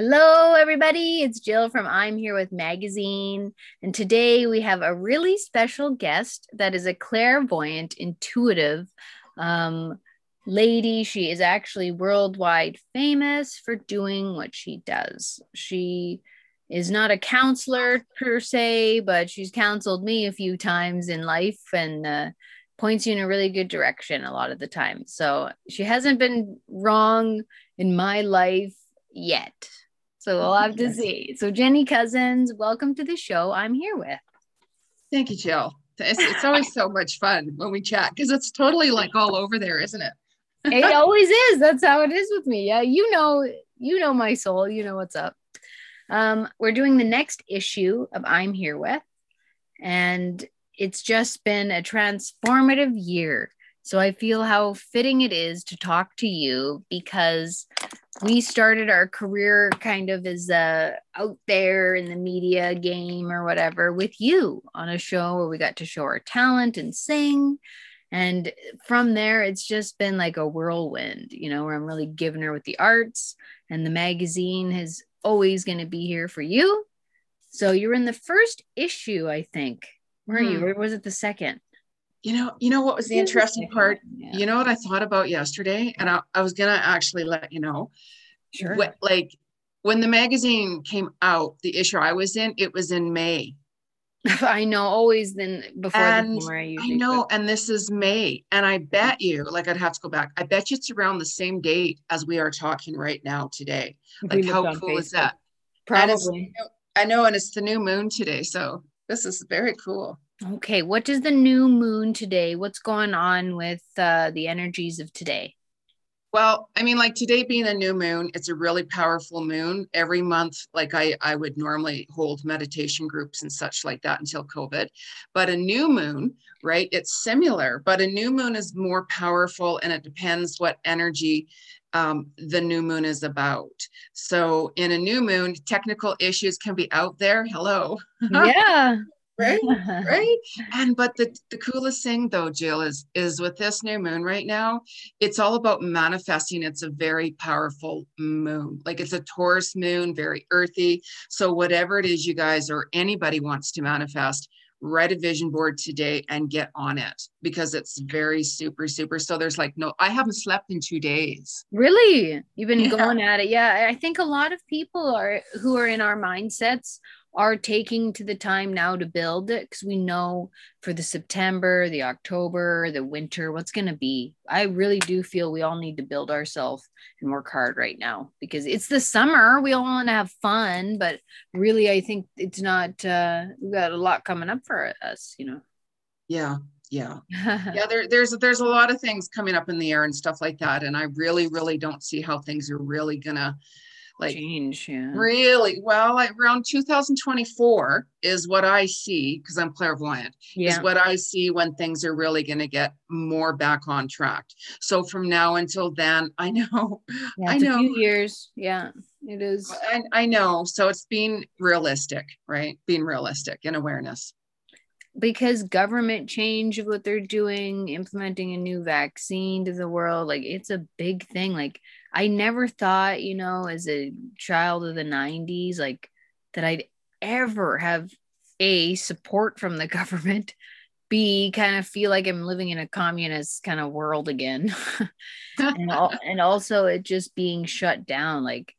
Hello, everybody. It's Jill from I'm Here with Magazine. And today we have a really special guest that is a clairvoyant, intuitive um, lady. She is actually worldwide famous for doing what she does. She is not a counselor per se, but she's counseled me a few times in life and uh, points you in a really good direction a lot of the time. So she hasn't been wrong in my life yet. So we'll have to see. So Jeni Cousins, welcome to the show. I'm here with. Thank you, Jill. It's, it's always so much fun when we chat because it's totally like all over there, isn't it? it always is. That's how it is with me. Yeah, you know, you know my soul. You know what's up. Um, we're doing the next issue of I'm Here With, and it's just been a transformative year. So I feel how fitting it is to talk to you because we started our career kind of as uh, out there in the media game or whatever with you on a show where we got to show our talent and sing. And from there, it's just been like a whirlwind, you know, where I'm really giving her with the arts. And the magazine is always going to be here for you. So you're in the first issue, I think. Were hmm. you? Or was it the second? You know, you know what was the interesting part? Yeah. You know what I thought about yesterday, and I, I was gonna actually let you know. Sure. What, like when the magazine came out, the issue I was in, it was in May. I know, always then before and the summer. I, I know, and this is May, and I bet you, like I'd have to go back. I bet you it's around the same date as we are talking right now today. Like how cool Facebook. is that? Probably. I know, and it's the new moon today, so this is very cool. Okay, what is the new moon today? What's going on with uh, the energies of today? Well, I mean, like today being a new moon, it's a really powerful moon. Every month, like I, I would normally hold meditation groups and such like that until COVID. But a new moon, right? It's similar, but a new moon is more powerful and it depends what energy um, the new moon is about. So in a new moon, technical issues can be out there. Hello. Yeah right right. And but the, the coolest thing though jill is is with this new moon right now it's all about manifesting. It's a very powerful moon. Like it's a taurus moon very earthy. So whatever it is you guys or anybody wants to manifest write a vision board today and get on it because it's very super super. So there's like no i haven't slept in two days. Really? You've been yeah. going at it. Yeah i think a lot of people are who are in our mindsets are taking to the time now to build it because we know for the September, the October, the winter, what's going to be. I really do feel we all need to build ourselves and work hard right now because it's the summer. We all want to have fun, but really, I think it's not, uh, we got a lot coming up for us, you know? Yeah. Yeah. yeah. There, there's, there's a lot of things coming up in the air and stuff like that. And I really, really don't see how things are really going to, like change yeah. really? Well like around 2024 is what i see because i'm clairvoyant yeah. is what i see when things are really going to get more back on track. So from now until then i know yeah, i know. years. Yeah it is. I, I know. So it's being realistic right? Being realistic and awareness. Because government change of what they're doing implementing a new vaccine to the world like it's a big thing. Like I never thought, you know, as a child of the 90s, like that I'd ever have a support from the government, B kind of feel like I'm living in a communist kind of world again. and, al- and also it just being shut down. Like,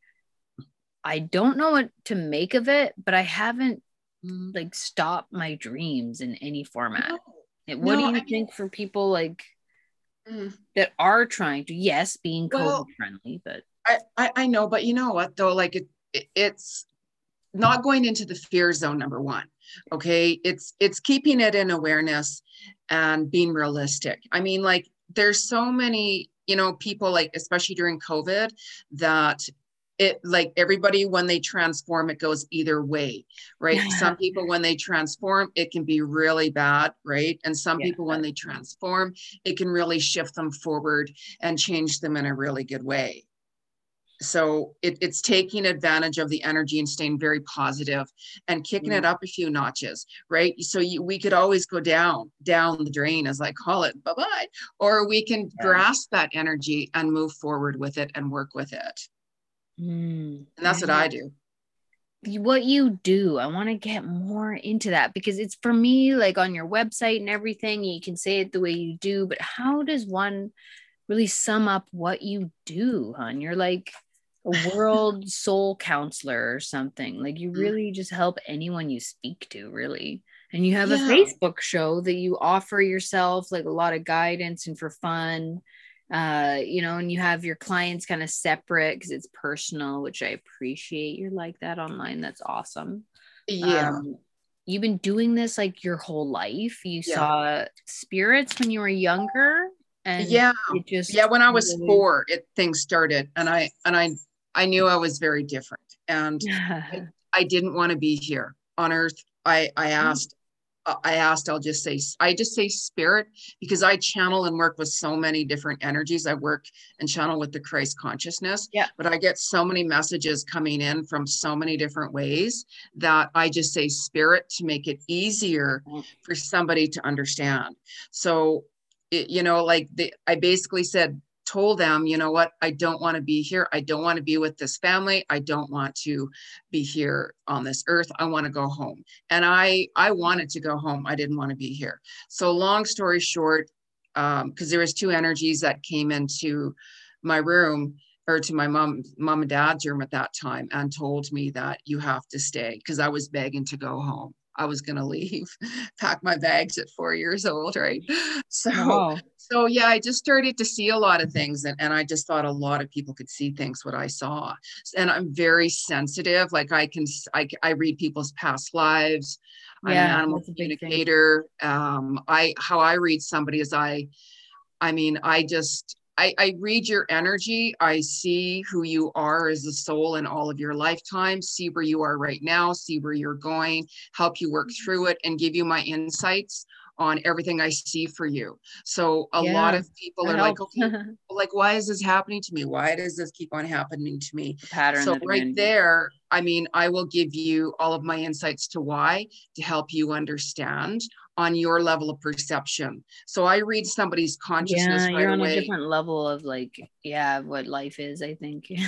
I don't know what to make of it, but I haven't mm. like stopped my dreams in any format. No. What no, do you I think mean, for people like mm. that are trying to yes being well, covid friendly but I, I, I know but you know what though like it, it it's not going into the fear zone number one okay it's it's keeping it in awareness and being realistic i mean like there's so many you know people like especially during covid that it like everybody when they transform it goes either way right? Some people when they transform it can be really bad right? And some yeah. people when they transform it can really shift them forward and change them in a really good way. So it, it's taking advantage of the energy and staying very positive and kicking it mm-hmm. up a few notches right? So you, we could always go down down the drain as i call it bye-bye or we can grasp that energy and move forward with it and work with it Mm. And that's what I do. what you do. I want to get more into that because it's for me, like on your website and everything, you can say it the way you do, but how does one really sum up what you do, hon? You're like a world soul counselor or something. Like you Mm. really just help anyone you speak to, really. And you have a Facebook show that you offer yourself like a lot of guidance and for fun. Uh, you know, and you have your clients kind of separate because it's personal, which I appreciate. You're like that online. That's awesome. Yeah. Um, you've been doing this like your whole life. You Yeah. saw spirits when you were younger, and yeah. it just Yeah. When I was really- four, it things started and I and I I knew I was very different. And I didn't want to be here on earth. I I Mm. asked I asked I'll just say I just say spirit because I channel and work with so many different energies. I work and channel with the Christ consciousness. Yeah. But I get so many messages coming in from so many different ways that I just say spirit to make it easier Mm. for somebody to understand. So it, you know like the I basically said told them, you know what, I don't want to be here. I don't want to be with this family. I don't want to be here on this earth. I want to go home. And I I wanted to go home. I didn't want to be here. So long story short, um, because there was two energies that came into my room or to my mom, mom and dad's room at that time and told me that you have to stay because I was begging to go home. I was gonna leave, pack my bags at four years old, right? So Wow. so yeah i just started to see a lot of things and, and i just thought a lot of people could see things what i saw and i'm very sensitive like i can I, I read people's past lives i'm Yeah, an animal communicator um i how i read somebody is i i mean i just I, I read your energy. I see who you are as a soul in all of your lifetime, see where you are right now, see where you're going, help you work Mm-hmm. through it, and give you my insights on everything I see for you. So a lot of people are like, okay, like why is this happening to me? Why does this keep on happening to me? pattern. So right there, I mean, I will give you all of my insights to why to help you understand on your level of perception. So I read somebody's consciousness Yeah, right you're on away. a different level of like, yeah, what life is. I think.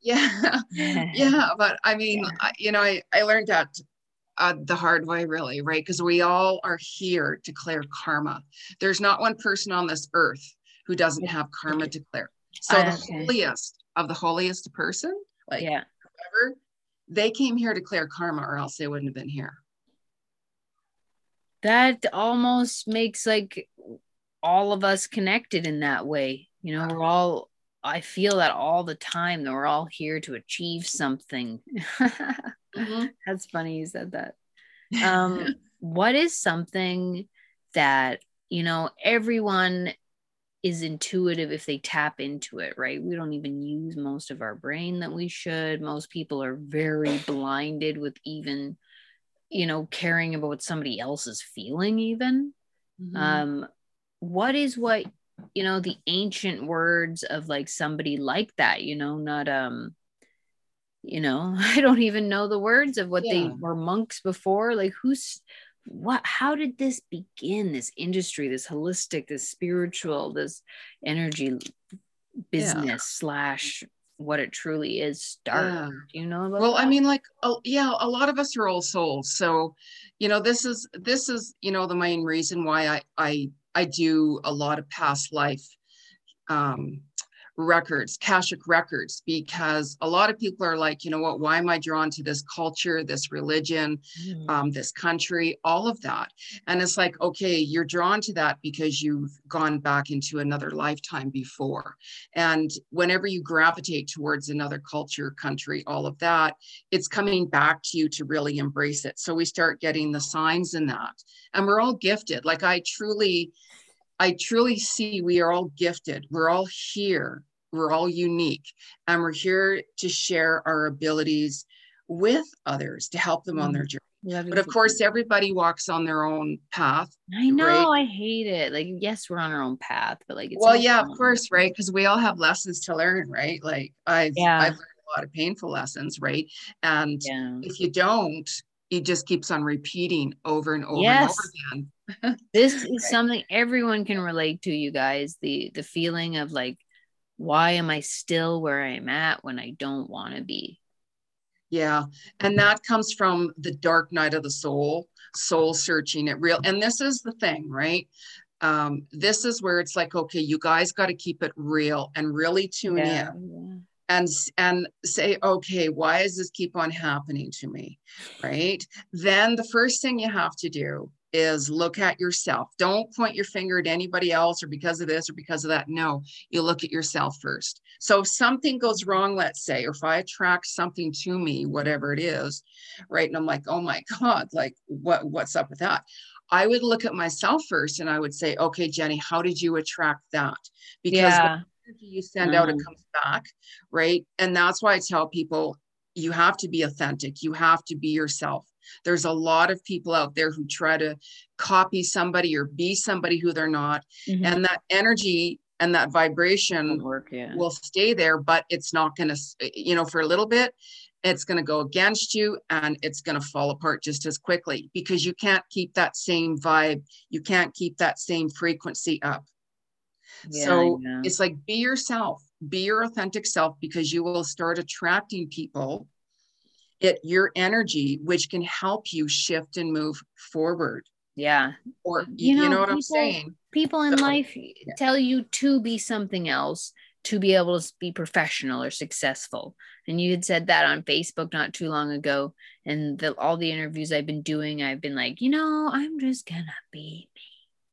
Yeah, yeah, but I mean, Yeah. I, you know, I I learned that uh, the hard way, really, right? Because we all are here to clear karma. There's not one person on this earth who doesn't have karma to clear. So Ah, the okay. holiest of the holiest person, like yeah. whoever, they came here to clear karma, or else they wouldn't have been here. That almost makes like all of us connected in that way. You know we're all i feel that all the time that we're all here to achieve something. That's funny you said that. Um what is something that you know everyone is intuitive if they tap into it right? We don't even use most of our brain that we should. Most people are very blinded with even you know caring about what somebody else is feeling even Mhm. um what is what you know the ancient words of like somebody like that you know not um you know i don't even know the words of what they were monks before like who's what how did this begin this industry this holistic this spiritual this energy business slash what it truly is start Yeah. do you know about well i mean like uh, yeah a lot of us are all souls so you know this is this is you know the main reason why i i i do a lot of past life um records akashic records because a lot of people are like you know what why am i drawn to this culture this religion Mm. um, this country, all of that. And it's like, okay, you're drawn to that because you've gone back into another lifetime before. And whenever you gravitate towards another culture, country, all of that, it's coming back to you to really embrace it. So we start getting the signs in that. And we're all gifted. Like I truly, I truly see we are all gifted. We're all here. We're all unique. And we're here to share our abilities with others to help them on their mm-hmm. journey. Love you But of course, everybody walks on their own path. I know right? I hate it. Like, yes, we're on our own path, but like, it's well, yeah, of course, right? Because we all have lessons to learn, right? Like I've Yeah. I've learned a lot of painful lessons, right? And Yeah. if you don't, it just keeps on repeating over and over Yes. and over again. This is Right. something everyone can relate to, you guys. The the feeling of like why am I still where I'm at when I don't want to be? Yeah. And that comes from the dark night of the soul, soul searching it real. And this is the thing, right? Um, this is where it's like, okay, you guys got to keep it real and really tune yeah, in. And, and say, okay, why does this keep on happening to me? Right. Then the first thing you have to do is look at yourself. Don't point your finger at anybody else or because of this or because of that. No, you look at yourself first. So if something goes wrong, let's say, or if I attract something to me, whatever it is, right? And I'm like, oh my God, like what what's up with that? I would look at myself first and I would say, okay, Jeni, how did you attract that? Because yeah. you send mm. out, it mm. comes back, right? And that's why I tell people you have to be authentic, you have to be yourself there's a lot of people out there who try to copy somebody or be somebody who they're not. Mm-hmm. And that energy and that vibration work, yeah. will stay there, but it's not going to, you know, for a little bit, it's going to go against you and it's going to fall apart just as quickly because you can't keep that same vibe. You can't keep that same frequency up. Yeah, so it's like be yourself, be your authentic self because you will start attracting people it your energy which can help you shift and move forward. Yeah. Or you know, know what people, i'm saying? people in so, life yeah. tell you to be something else to be able to be professional or successful. And you had said that on facebook not too long ago and the, all the interviews i've been doing i've been like you know i'm just gonna be me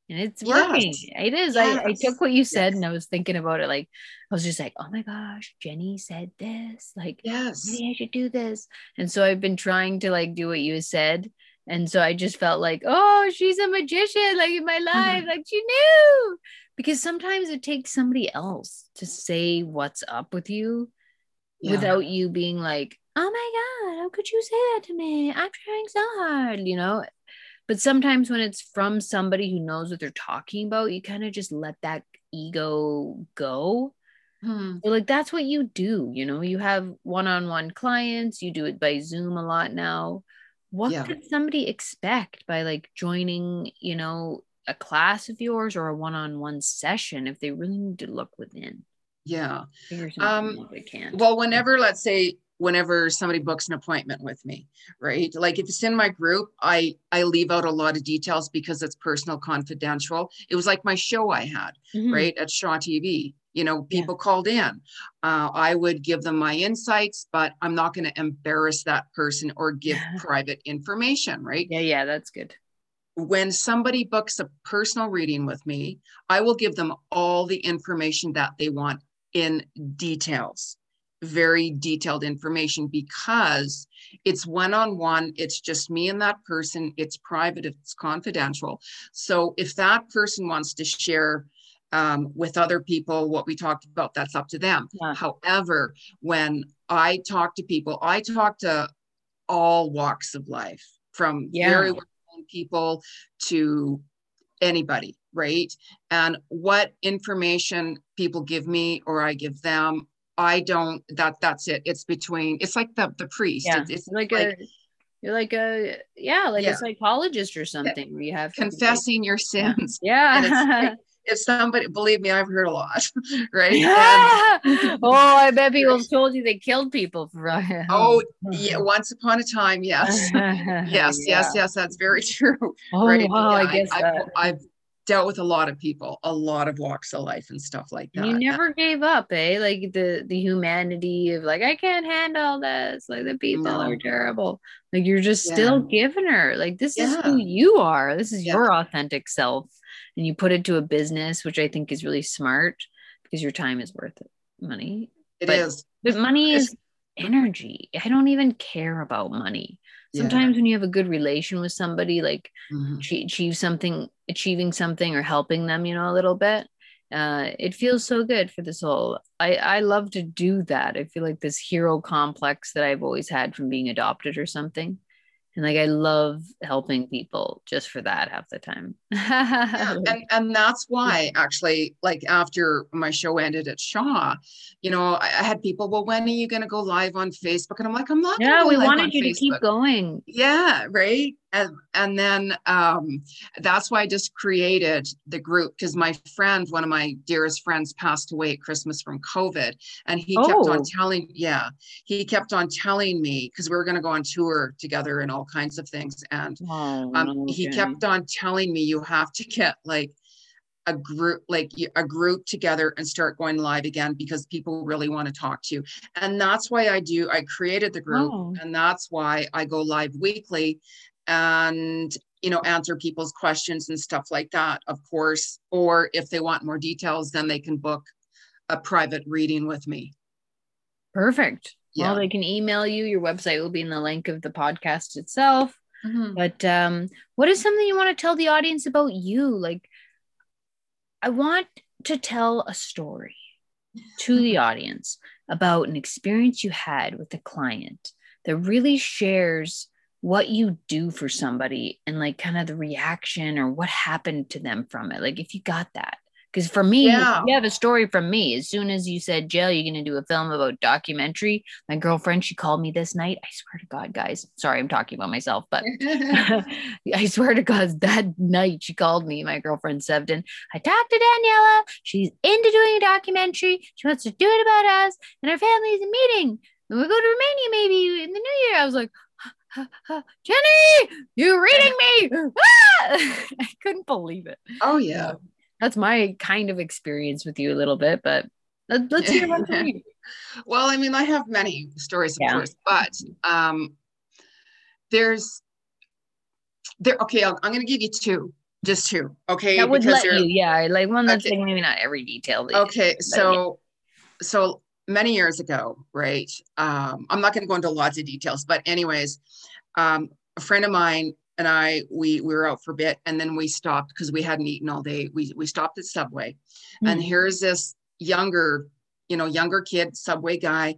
and it's yes. working. It is. Yes. I, I took what you said yes. and I was thinking about it. Like, I was just like, oh my gosh, Jeni said this. Like, yes, maybe I should do this. And so I've been trying to like do what you said. And so I just felt like, oh, she's a magician, like in my mm-hmm. life. Mm-hmm. Like, she knew. Because sometimes it takes somebody else to say what's up with you yeah. without you being like, oh my God, how could you say that to me? I'm trying so hard, you know? But sometimes when it's from somebody who knows what they're talking about, you kind of just let that ego go. Hmm. So like that's what you do, you know. You have one-on-one clients, you do it by Zoom a lot now. What yeah. could somebody expect by like joining, you know, a class of yours or a one-on-one session if they really need to look within? Yeah. Um, well, whenever, let's say, whenever somebody books an appointment with me right? Like if it's in my group i i leave out a lot of details because it's personal confidential. It was like my show i had mm-hmm. right at shaw tv you know people yeah. called in. Uh, i would give them my insights but i'm not going to embarrass that person or give private information right? Yeah yeah that's good. When somebody books a personal reading with me i will give them all the information that they want in details very detailed information because it's one on one, it's just me and that person, it's private, it's confidential. So if that person wants to share um, with other people what we talked about, that's up to them. Yeah. However, when I talk to people, I talk to all walks of life from yeah. very well people to anybody right and what information people give me or i give them I don't that that's it. It's between it's like the the priest. Yeah. It's, it's like, like, a you're like a yeah, like yeah. a psychologist or something where you have confessing your sins. Yeah. if somebody believe me, I've heard a lot, right? And, oh, I bet people have told you they killed people for oh yeah, once upon a time, yes. yes, yeah. yes, yes, that's very true. Oh right? wow, yeah, I guess I, I've, I've dealt with a lot of people, a lot of walks of life and stuff like that. You never gave up, eh? Like the the humanity of like I can't handle this. Like the people no. are terrible. Like you're just yeah. still giving her. Like this yeah. is who you are. This is yeah. your authentic self, and you put it to a business, which I think is really smart because your time is worth it. Money. It but, is. But money is energy. I don't even care about money sometimes when you have a good relation with somebody like mm-hmm. achieve something achieving something or helping them you know a little bit uh, it feels so good for the soul. I i love to do that. I feel like this hero complex that i've always had from being adopted or something. And like i love helping people just for that half the time. Yeah, and, and that's why actually like after my show ended at shaw you know i, I had people well when are you going to go live on facebook? And i'm like i'm not yeah we wanted you facebook. to keep going. Yeah right and and then um, that's why I just created the group because my friend, one of my dearest friends, passed away at Christmas from COVID, and he oh. kept on oh. telling, yeah, he kept on telling me because we were going to go on tour together and all kinds of things, and oh, um, okay. he kept on telling me you have to get like a group like a group together and start going live again because people really want to talk to you and that's why i do i created the group oh. and that's why i go live weekly and you know answer people's questions and stuff like that of course. Or if they want more details then they can book a private reading with me. Perfect. Yeah. well they can email you. Your website will be in the link of the podcast itself. Mm-hmm. but um what is something you want to tell the audience about you? Like i want to tell a story to the audience about an experience you had with a client that really shares what you do for somebody and like kind of the reaction or what happened to them from it. Like if you got that. Because for me, yeah. you have a story from me. As soon as you said, Jill, you're going to do a film about documentary, my girlfriend, she called me this night. I swear to God, guys, sorry, I'm talking about myself, but I swear to God, that night she called me, my girlfriend Sevden. I talked to Daniela. She's into doing a documentary. She wants to do it about us, and our family's a meeting. And we go to Romania maybe in the new year. I was like, Jenny, you reading me? Ah! I couldn't believe it. Oh yeah. that's my kind of experience with you a little bit, but let's hear about you. well, I mean, I have many stories, of yeah. course, but um, there's there. Okay, i am going to give you two, just two. Okay, that would let you, yeah, like one that's okay. like maybe not every detail. Okay, so yeah. so many years ago, right? Um, I'm not going to go into lots of details, but anyways, um, a friend of mine and I, we we were out for a bit, and then we stopped because we hadn't eaten all day. We we stopped at Subway, mm-hmm. and here's this younger, you know, younger kid, Subway guy,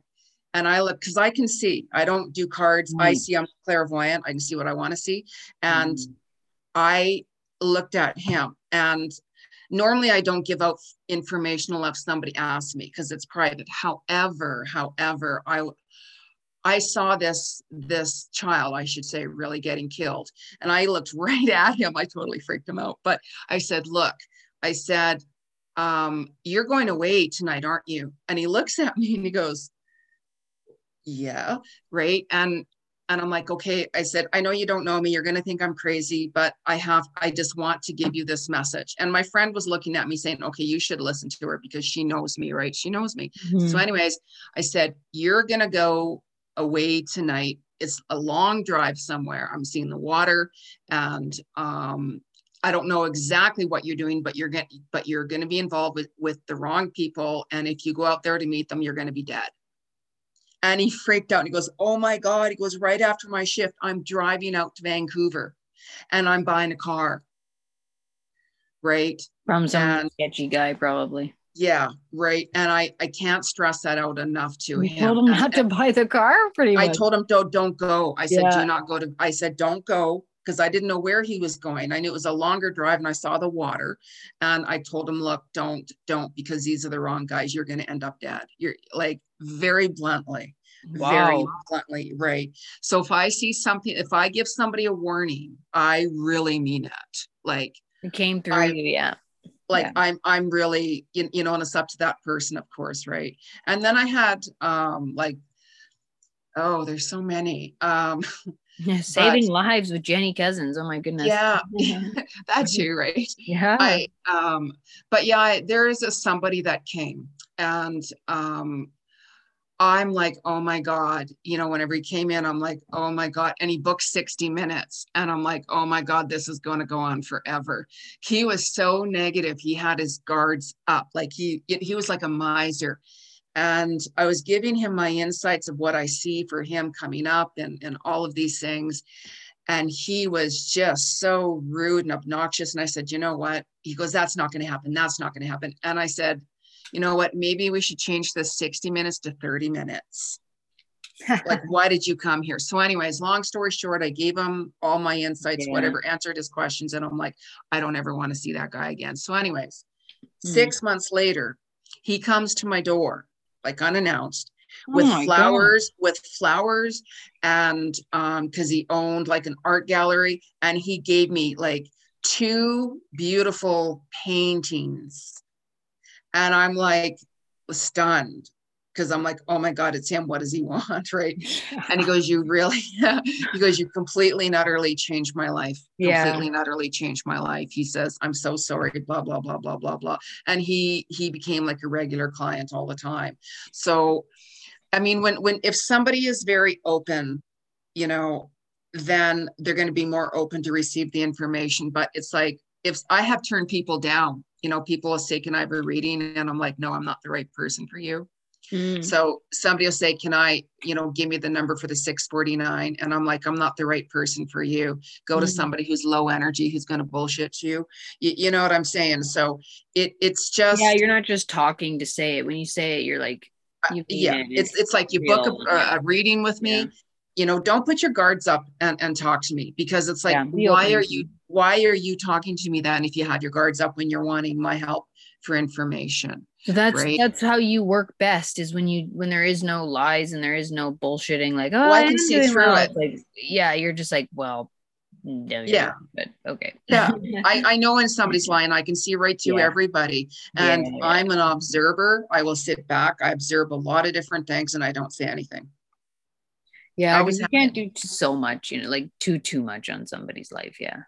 and I look because I can see. I don't do cards. Mm-hmm. I see. I'm clairvoyant. I can see what I want to see, and mm-hmm. I looked at him and Normally, I don't give out information unless somebody asks me because it's private. However, however, I I saw this this child, I should say, really getting killed, and I looked right at him. I totally freaked him out. But I said, "Look," I said, um, "You're going away tonight, aren't you?" And he looks at me and he goes, "Yeah, right." And and I'm like, okay, I said, I know you don't know me. You're going to think I'm crazy, but I have, I just want to give you this message. And my friend was looking at me saying, okay, you should listen to her because she knows me, right? She knows me. Mm-hmm. So, anyways, I said, you're going to go away tonight. It's a long drive somewhere. I'm seeing the water and, um, I don't know exactly what you're doing, but you're going but you're going to be involved with with the wrong people. And if you go out there to meet them, you're going to be dead. And he freaked out and he goes, Oh my God. He goes, Right after my shift, I'm driving out to Vancouver and I'm buying a car. Right. From some and, sketchy guy, probably. Yeah, right. And I I can't stress that out enough to you him. Told him not and, to buy the car, pretty much. I told him don't don't go. I said, yeah. do not go to I said, don't go because I didn't know where he was going. I knew it was a longer drive and I saw the water. And I told him, look, don't, don't, because these are the wrong guys. You're going to end up dead. You're like very bluntly. Wow. Very bluntly, right. So if I see something, if I give somebody a warning, I really mean it. Like it came through I, yeah. Like yeah. I'm, I'm really, you, you know, and it's up to that person, of course, right. And then I had, um, like, oh, there's so many. Um, Yeah, saving but, lives with Jeni Cousins. Oh my goodness. Yeah, that's you, right? Yeah. I um, but yeah, there is a somebody that came, and um, I'm like, oh my God, you know, whenever he came in, I'm like, oh my God. And he booked 60 minutes. And I'm like, oh my God, this is going to go on forever. He was so negative. He had his guards up. Like he he was like a miser and I was giving him my insights of what I see for him coming up and, and all of these things. And he was just so rude and obnoxious. And I said, you know what? He goes, that's not going to happen. That's not going to happen. And I said, you know what? Maybe we should change the 60 minutes to 30 minutes. like, why did you come here? So, anyways, long story short, I gave him all my insights, yeah. whatever, answered his questions. And I'm like, I don't ever want to see that guy again. So, anyways, mm. six months later, he comes to my door like unannounced. with Oh flowers with flowers and um because he owned like an art gallery and he gave me like two beautiful paintings and i'm like stunned because i'm like oh my god it's him. What does he want? Right? And he goes you really he goes you completely and utterly changed my life. Yeah. completely and utterly changed my life. He says i'm so sorry blah blah blah blah blah blah. And he he became like a regular client all the time. So i mean when when if somebody is very open you know then they're going to be more open to receive the information. But it's like if i have turned people down. You know people will say can i have a reading and i'm like no i'm not the right person for you Mm. so somebody will say, Can I, you know, give me the number for the 649? And I'm like, I'm not the right person for you. Go to Mhm. somebody who's low energy, who's going to bullshit you. you. You know what I'm saying? So it it's just yeah, you're not just talking to say it. When you say it, you're like, uh, you yeah, it. it's it's like you book a, a reading with me. Yeah. You know, don't put your guards up and, and talk to me because it's like, Yeah, why are you why are you talking to me then if you have your guards up when you're wanting my help for information? That's right? that's how you work best is when you when there is no lies and there is no bullshitting like oh Well, I I can see through it. Like yeah you're just like well no Yeah. not, but okay Yeah. I, I know when somebody's lying, I can see right through Yeah. everybody. And yeah. I'm an observer. I will sit back. I observe a lot of different things and I don't say anything. yeah I was you can't do so much you know like too too much on somebody's life yeah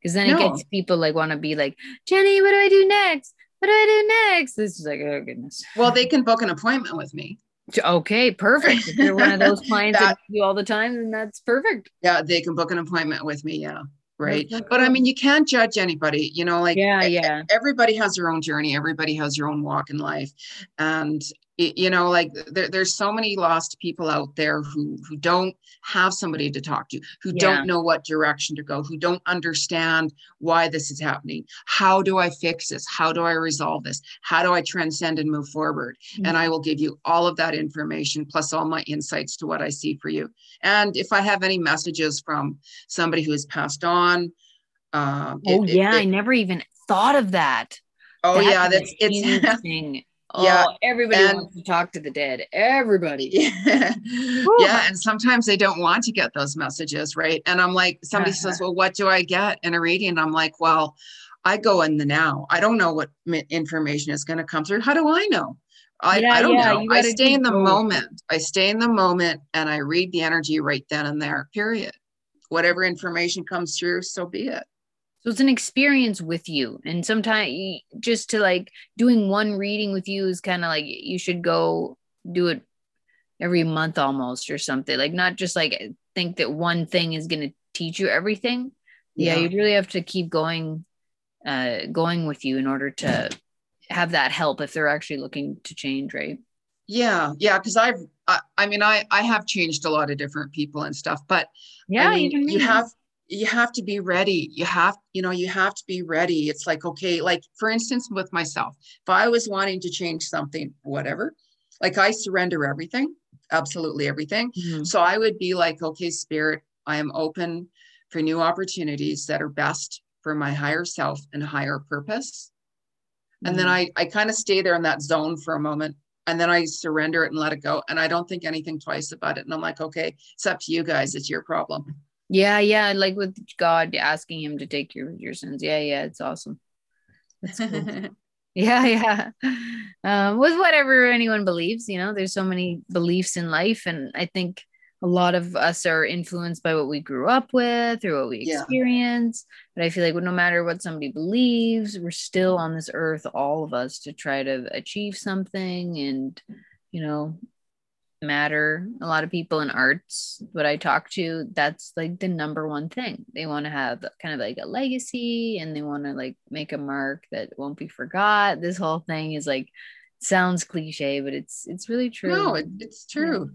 because then it gets people like want to be like Jeni what do I do next what do I do next this is like oh goodness Well, they can book an appointment with me. okay perfect if you're one of those clients that, That- you all the time then that's perfect Yeah, they can book an appointment with me. Yeah. Right. But I mean, you can't judge anybody, you know, like yeah yeah everybody has their own journey. Everybody has their own walk in life. And, you know, like there, there's so many lost people out there who, who don't have somebody to talk to, who Yeah. don't know what direction to go, who don't understand why this is happening. How do I fix this? How do I resolve this? How do I transcend and move forward? And I will give you all of that information plus all my insights to what I see for you. And if I have any messages from somebody who has passed on, um, Oh it- it- yeah, I never even thought of that. oh yeah, that's it's. Oh, Yeah, everybody and- wants to talk to the dead. Everybody. yeah. yeah, and sometimes they don't want to get those messages, right? And I'm like, somebody Uh-huh. says, "Well, what do I get in a reading?" And I'm like, "Well, I go in the now. I don't know what information is going to come through. How do I know?" I, Yeah, I don't yeah, know. I stay in the both. moment. I stay in the moment and I read the energy right then and there. Period. Whatever information comes through, so be it. So it's an experience with you. And sometimes just to like doing one reading with you is kind of like you should go do it every month almost or something. Like not just like think that one thing is going to teach you everything. Yeah, Yeah. you really have to keep going uh going with you in order to have that help if they're actually looking to change, right? Yeah, yeah, because I've, I, I mean, I, I have changed a lot of different people and stuff, but Yeah, I mean, even you have, you have to be ready. You have, you know, you have to be ready. It's like, okay, like for instance, with myself, if I was wanting to change something, whatever, like I surrender everything, absolutely everything. Mhm. So I would be like, okay, spirit, I am open for new opportunities that are best for my higher self and higher purpose. And then Mhm. I, I kind of stay there in that zone for a moment and then I surrender it and let it go. And I don't think anything twice about it. And I'm like, okay, it's up to you guys. It's your problem. Yeah, yeah, like with God asking him to take your your sins. Yeah, yeah, it's awesome. That's cool. yeah, yeah. Um, with whatever anyone believes, you know, there's so many beliefs in life, and I think a lot of us are influenced by what we grew up with or what we Yeah. experience. But I feel like no matter what somebody believes, we're still on this earth, all of us, to try to achieve something and, you know, matter. A lot of people in arts, what I talk to, that's like the number one thing. They want to have kind of like a legacy and they want to like make a mark that won't be forgot. This whole thing is like sounds cliche, but it's it's really true. no, it, it's true.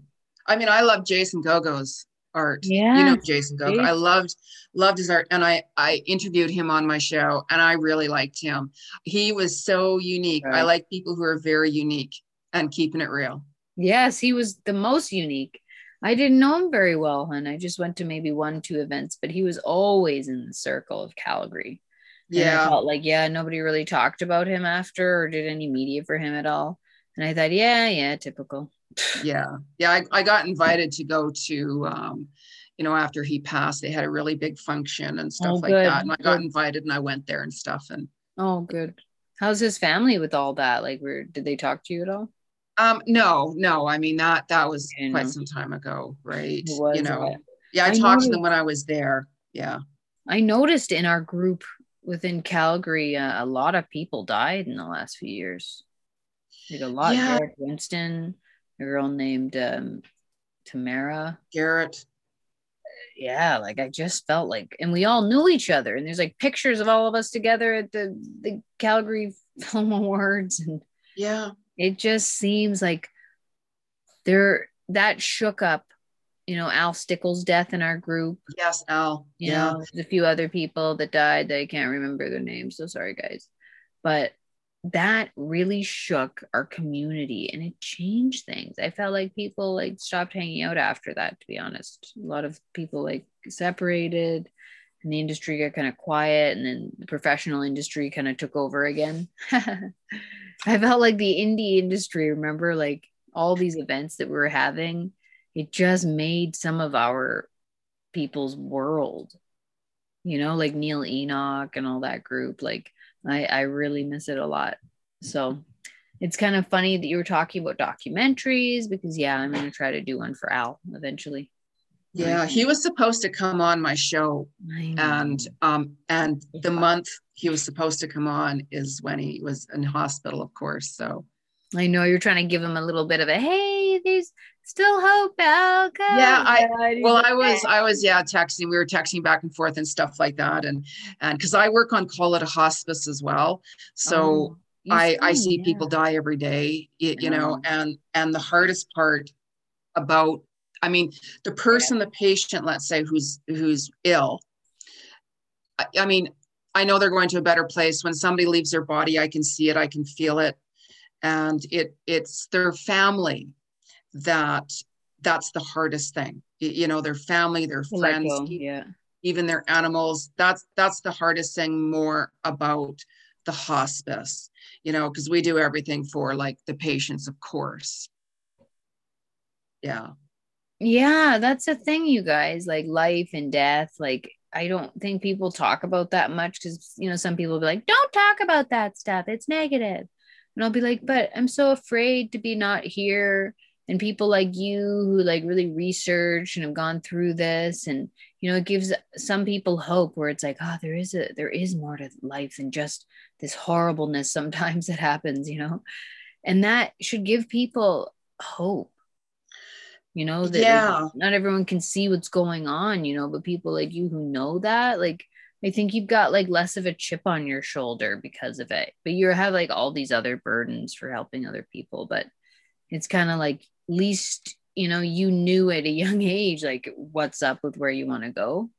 I mean, I love Jason Gogo's art. Yeah. You know Jason Gogo. I loved loved his art. And I I interviewed him on my show and I really liked him. He was so unique. I like people who are very unique and keeping it real. Yes, he was the most unique. I didn't know him very well, and I just went to maybe one, two events, but he was always in the circle of Calgary. Yeah. felt like, yeah, nobody really talked about him after or did any media for him at all. And I thought, yeah, yeah, typical. yeah yeah I, I got invited to go to um you know after he passed they had a really big function and stuff Oh, like that and i got good. invited and i went there and stuff and Oh, good. How's his family with all that? Like, were did they talk to you at all? Um no no i mean that that was quite some time ago right was, you know uh, yeah i, I talked to them when i was there yeah I noticed in our group within Calgary, uh, a lot of people died in the last few years. Like a lot. Yeah. Garrett Winston, a girl named um, Tamara. garrett Yeah, like I just felt like, and we all knew each other. And there's like pictures of all of us together at the the Calgary Film Awards, and yeah it just seems like there that shook up. You know, Al Stickles' death in our group. yes al. You yeah. know a few other people that died that i can't remember their names so sorry guys. But that really shook our community and it changed things. I felt like people like stopped hanging out after that to be honest. A lot of people like separated and the industry got kind of quiet and then the professional industry kind of took over again i felt like the indie industry remember like all these events that we were having it just made some of our people's world you know like neil enoch and all that group like i i really miss it a lot. So it's kind of funny that you were talking about documentaries because yeah i'm going to try to do one for al eventually yeah he was supposed to come on my show and um and the month he was supposed to come on is when he was in hospital of course so i know you're trying to give him a little bit of a hey there's still hope al Come Yeah, I- well i was i was yeah texting we were texting back and forth and stuff like that and and because i work on call at a hospice as well so Oh, i i see, see yeah. people die every day you, you know know. and and the hardest part about i mean the person the patient let's say who's who's ill I, I mean i know they're going to a better place. When somebody leaves their body i can see it i can feel it. And it it's their family that that's the hardest thing. You know their family their friends go, yeah. even their animals. That's that's the hardest thing more about the hospice you know because we do everything for like the patients of course. Yeah Yeah, that's the thing, you guys. Like life and death. Like I don't think people talk about that much because you know some people be like, "Don't talk about that stuff. It's negative." And I'll be like, "But I'm so afraid to be not here." And people like you who like really research and have gone through this, and you know, it gives some people hope where it's like, "Oh, there is a there is more to life than just this horribleness sometimes that happens," you know, and that should give people hope you know that Yeah. not everyone can see what's going on you know but people like you who know that like i think you've got like less of a chip on your shoulder because of it but you have like all these other burdens for helping other people but it's kind of like least you know you knew at a young age like what's up with where you want to go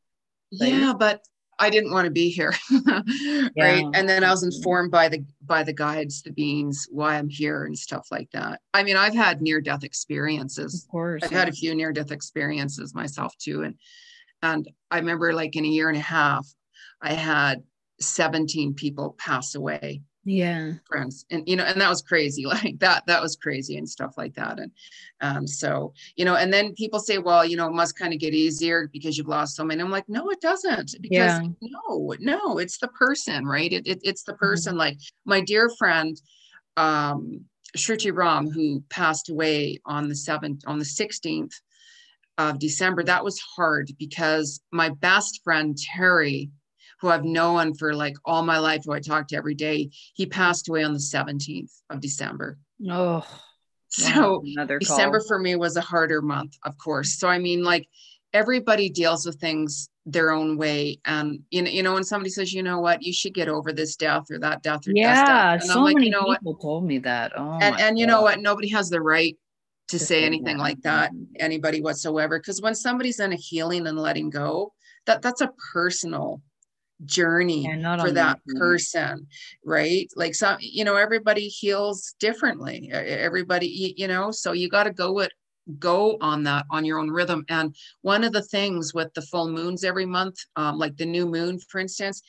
Like- yeah but i didn't want to be here right? And then i was informed by the by the guides the beings why i'm here and stuff like that. I mean i've had near death experiences. Of course I've had a few near death experiences myself too. And and I remember like in a year and a half, I had 17 people pass away, yeah friends. And you know, and that was crazy. Like that, that was crazy and stuff like that. And um, so, you know, and then people say, well, you know, it must kind of get easier because you've lost so many. I'm like, no, it doesn't. Because Yeah. no, no, it's the person, right? It, it it's the person. Like my dear friend, um, Shruti Ram, who passed away on the 7th, on the 16th of December, that was hard because my best friend, Terry, who I've known for like all my life, who I talk to every day, he passed away on the 17th of December. oh So another call. December for me was a harder month, of course. So I mean, like everybody deals with things their own way. And you know, you know, when somebody says, you know what, you should get over this death or that death or yeah death. And so I'm like, many you know what? people told me that oh And and you know what? Nobody has the right to To say say anything that. like that, anybody whatsoever. Because when somebody's in a healing and letting go, that that's a personal journey Yeah, for that me. person right like some you know everybody heals differently everybody you, you know so you got to go it go on that on your own rhythm and one of the things with the full moons every month um, like the new moon for instance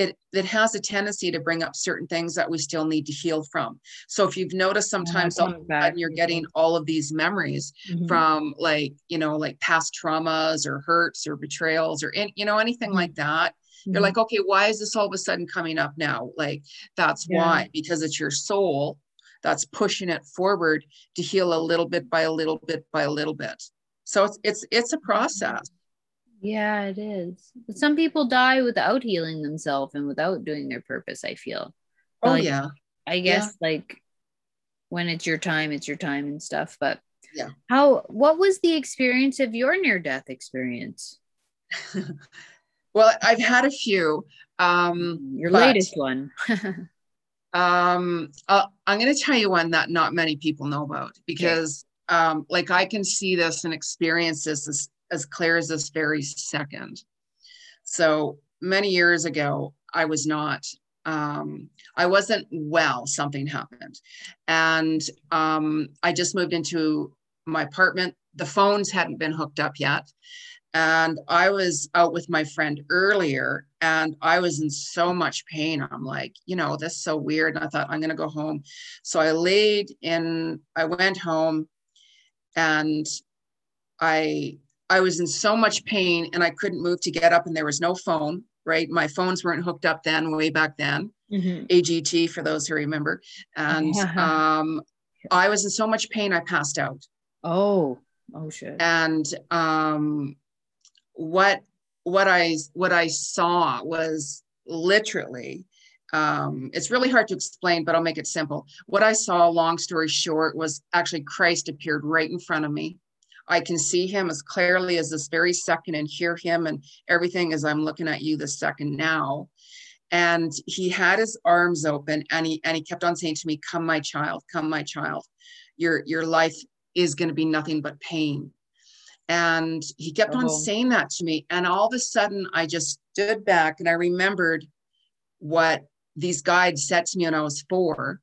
it it has a tendency to bring up certain things that we still need to heal from. So if you've noticed sometimes all of a sudden you're getting all of these memories mm-hmm. from like, you know, like past traumas or hurts or betrayals or in, you know, anything mm-hmm. like that. Mm-hmm. You're like, okay, why is this all of a sudden coming up now? Like that's yeah. why, because it's your soul that's pushing it forward to heal a little bit by a little bit by a little bit. So it's it's it's a process. Yeah, it is. But some people die without healing themselves and without doing their purpose, I feel. oh like, yeah. I guess yeah. like when it's your time, it's your time and stuff. But yeah. How what was the experience of your near death experience? well, I've had a few. Um your but, latest one. um uh, I'm gonna tell you one that not many people know about because okay. um like I can see this and experience this as as clear as this very second. So many years ago, I was not, um, I wasn't well, something happened. And um, I just moved into my apartment. The phones hadn't been hooked up yet. And I was out with my friend earlier and I was in so much pain. I'm like, you know, this is so weird. And I thought, I'm going to go home. So I laid in, I went home and I I was in so much pain and I couldn't move to get up, and there was no phone, right? My phones weren't hooked up then, way back then. Mm-hmm. AGT for those who remember. And um, I was in so much pain, I passed out. Oh, oh shit. And um, what what I what I saw was literally um, it's really hard to explain, but I'll make it simple. What I saw, long story short, was actually Christ appeared right in front of me. I can see him as clearly as this very second and hear him and everything as I'm looking at you this second now. And he had his arms open and he and he kept on saying to me, Come, my child, come, my child. Your your life is going to be nothing but pain. And he kept oh. on saying that to me. And all of a sudden I just stood back and I remembered what these guides said to me when I was four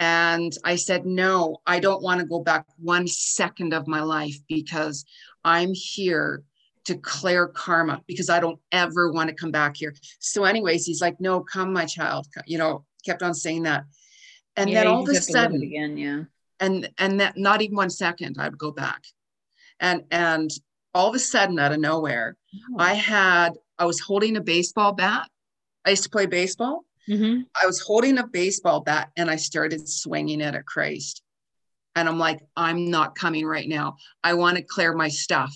and I said, no, I don't want to go back one second of my life because I'm here to clear karma because I don't ever want to come back here. So, anyways, he's like, no, come, my child. You know, kept on saying that. And yeah, then all of a sudden, again, yeah. And and that not even one second, I would go back. And and all of a sudden, out of nowhere, oh. I had I was holding a baseball bat. I used to play baseball Mm-hmm. I was holding a baseball bat and I started swinging it at Christ. And I'm like, I'm not coming right now. I want to clear my stuff.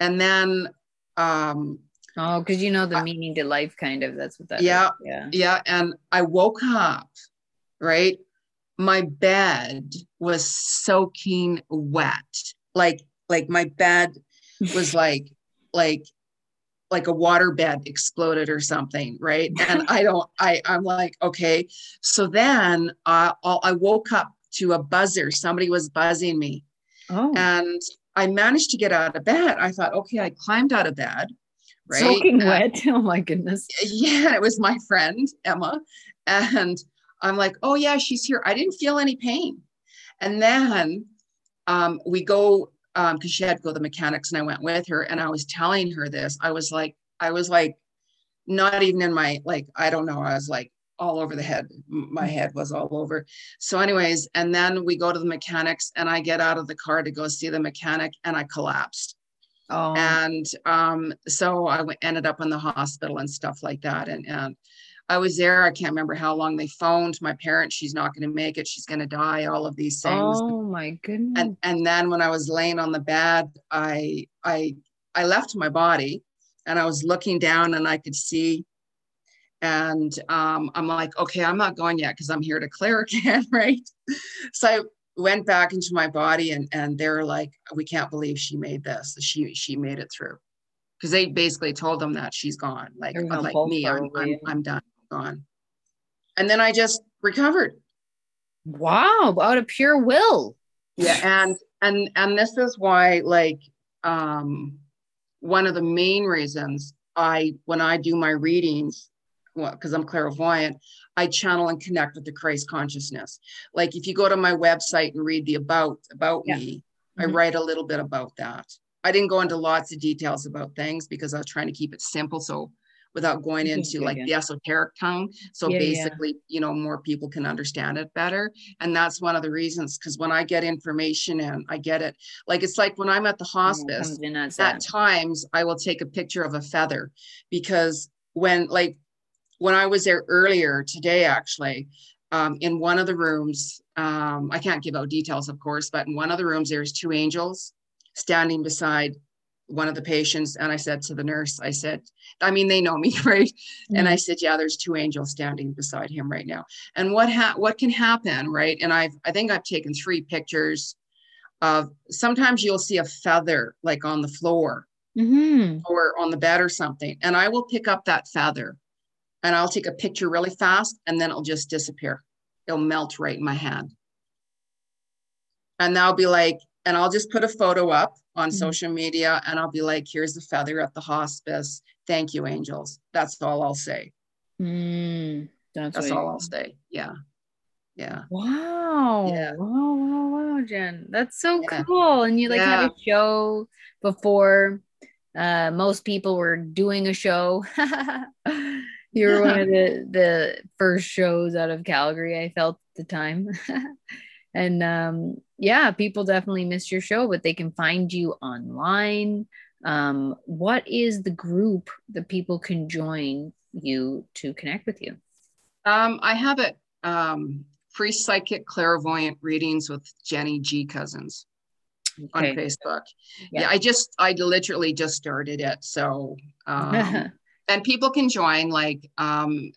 And then, um, oh, because you know the I, meaning to life, kind of. That's what that. Yeah, is. yeah, yeah. And I woke up, right? My bed was soaking wet, like like my bed was like like like a water bed exploded or something right? And i don't i i'm like okay. So then uh, i woke up to a buzzer. Somebody was buzzing me. Oh. and i managed to get out of bed. I thought okay i climbed out of bed right? Soaking wet? Oh my goodness. Yeah it was my friend emma. And i'm like oh yeah she's here. I didn't feel any pain. And then um, we go um because she had to go to the mechanics and I went with her and I was telling her this. I was like, I was like, not even in my like, I don't know, I was like all over the head. My head was all over. So, anyways, and then we go to the mechanics and I get out of the car to go see the mechanic and I collapsed. Oh. And um, so I ended up in the hospital and stuff like that. And and I was there. I can't remember how long they phoned my parents. She's not going to make it. She's going to die. All of these things. Oh my goodness. And and then when I was laying on the bed, I I I left my body, and I was looking down and I could see. And um, I'm like, okay, I'm not going yet because I'm here to clear again, right? So I went back into my body, and and they're like, we can't believe she made this. She she made it through because they basically told them that she's gone. Like like me, I'm, I'm I'm done gone. And then I just recovered. Wow, out of pure will. Yeah, and and and this is why like um one of the main reasons I when I do my readings because well, I'm clairvoyant, I channel and connect with the Christ consciousness. Like if you go to my website and read the about about yeah. me, mm-hmm. I write a little bit about that. I didn't go into lots of details about things because I was trying to keep it simple so without going into like the esoteric tongue. So Yeah, yeah. basically, you know, more people can understand it better. And that's one of the reasons because when I get information in, I get it. Like it's like when I'm at the hospice, as at that. times I will take a picture of a feather because when like when I was there earlier today, actually, um, in one of the rooms, um, I can't give out details, of course, but in one of the rooms, there's two angels standing beside one of the patients. And I said to the nurse, I said, I mean, they know me, right? And I said, yeah, there's two angels standing beside him right now. And what ha- what can happen, right? And I've I think I've taken three pictures of sometimes you'll see a feather like on the floor Mm-hmm. or on the bed or something, and I will pick up that feather and I'll take a picture really fast and then it'll just disappear. It'll melt right in my hand. And I'll be like, and I'll just put a photo up on Mhm. social media and I'll be like, here's the feather at the hospice. Thank you, angels. That's all I'll say. Mm, that's That's all I'll say. Yeah. Yeah. Wow. Yeah. Wow, wow, wow, Jen. That's so Yeah. cool. And you like had a show before uh most people were doing a show. you were one of the the first shows out of Calgary, I felt at the time. and um yeah, people definitely miss your show, but they can find you online. Um, what is the group that people can join you to connect with you? Um, I have it um free psychic clairvoyant readings with Jeni G Cousins on Facebook. Yeah. Yeah. I just I literally just started it. So um and people can join like um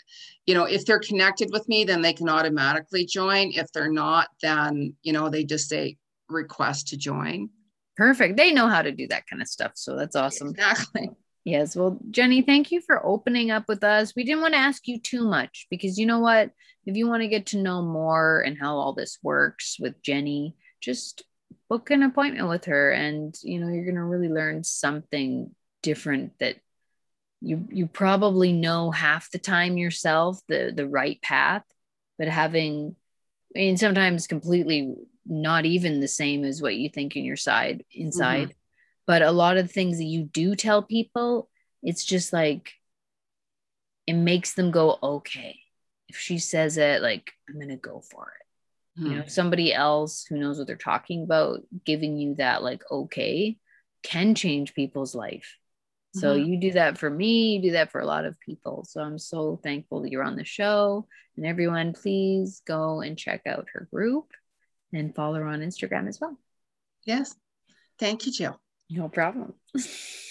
you know if they're connected with me then they can automatically join if they're not then you know they just say request to join Perfect. They know how to do that kind of stuff. So that's awesome. exactly Yes. Well, Jeni, thank you for opening up with us. We didn't want to ask you too much because you know what? If you want to get to know more and how all this works with Jeni, just book an appointment with her and you know you're going to really learn something different that you you probably know half the time yourself the the right path but having I mean sometimes completely not even the same as what you think in your side inside. Mm-hmm. But a lot of things that you do tell people it's just like it makes them go okay if she says it like i'm gonna go for it. You know hmm. if somebody else who knows what they're talking about giving you that like okay can change people's life so Mhm. you do that for me you do that for a lot of people. So i'm so thankful that you're on the show. And everyone please go and check out her group and follow her on instagram as well. Yes. Thank you jill. No problem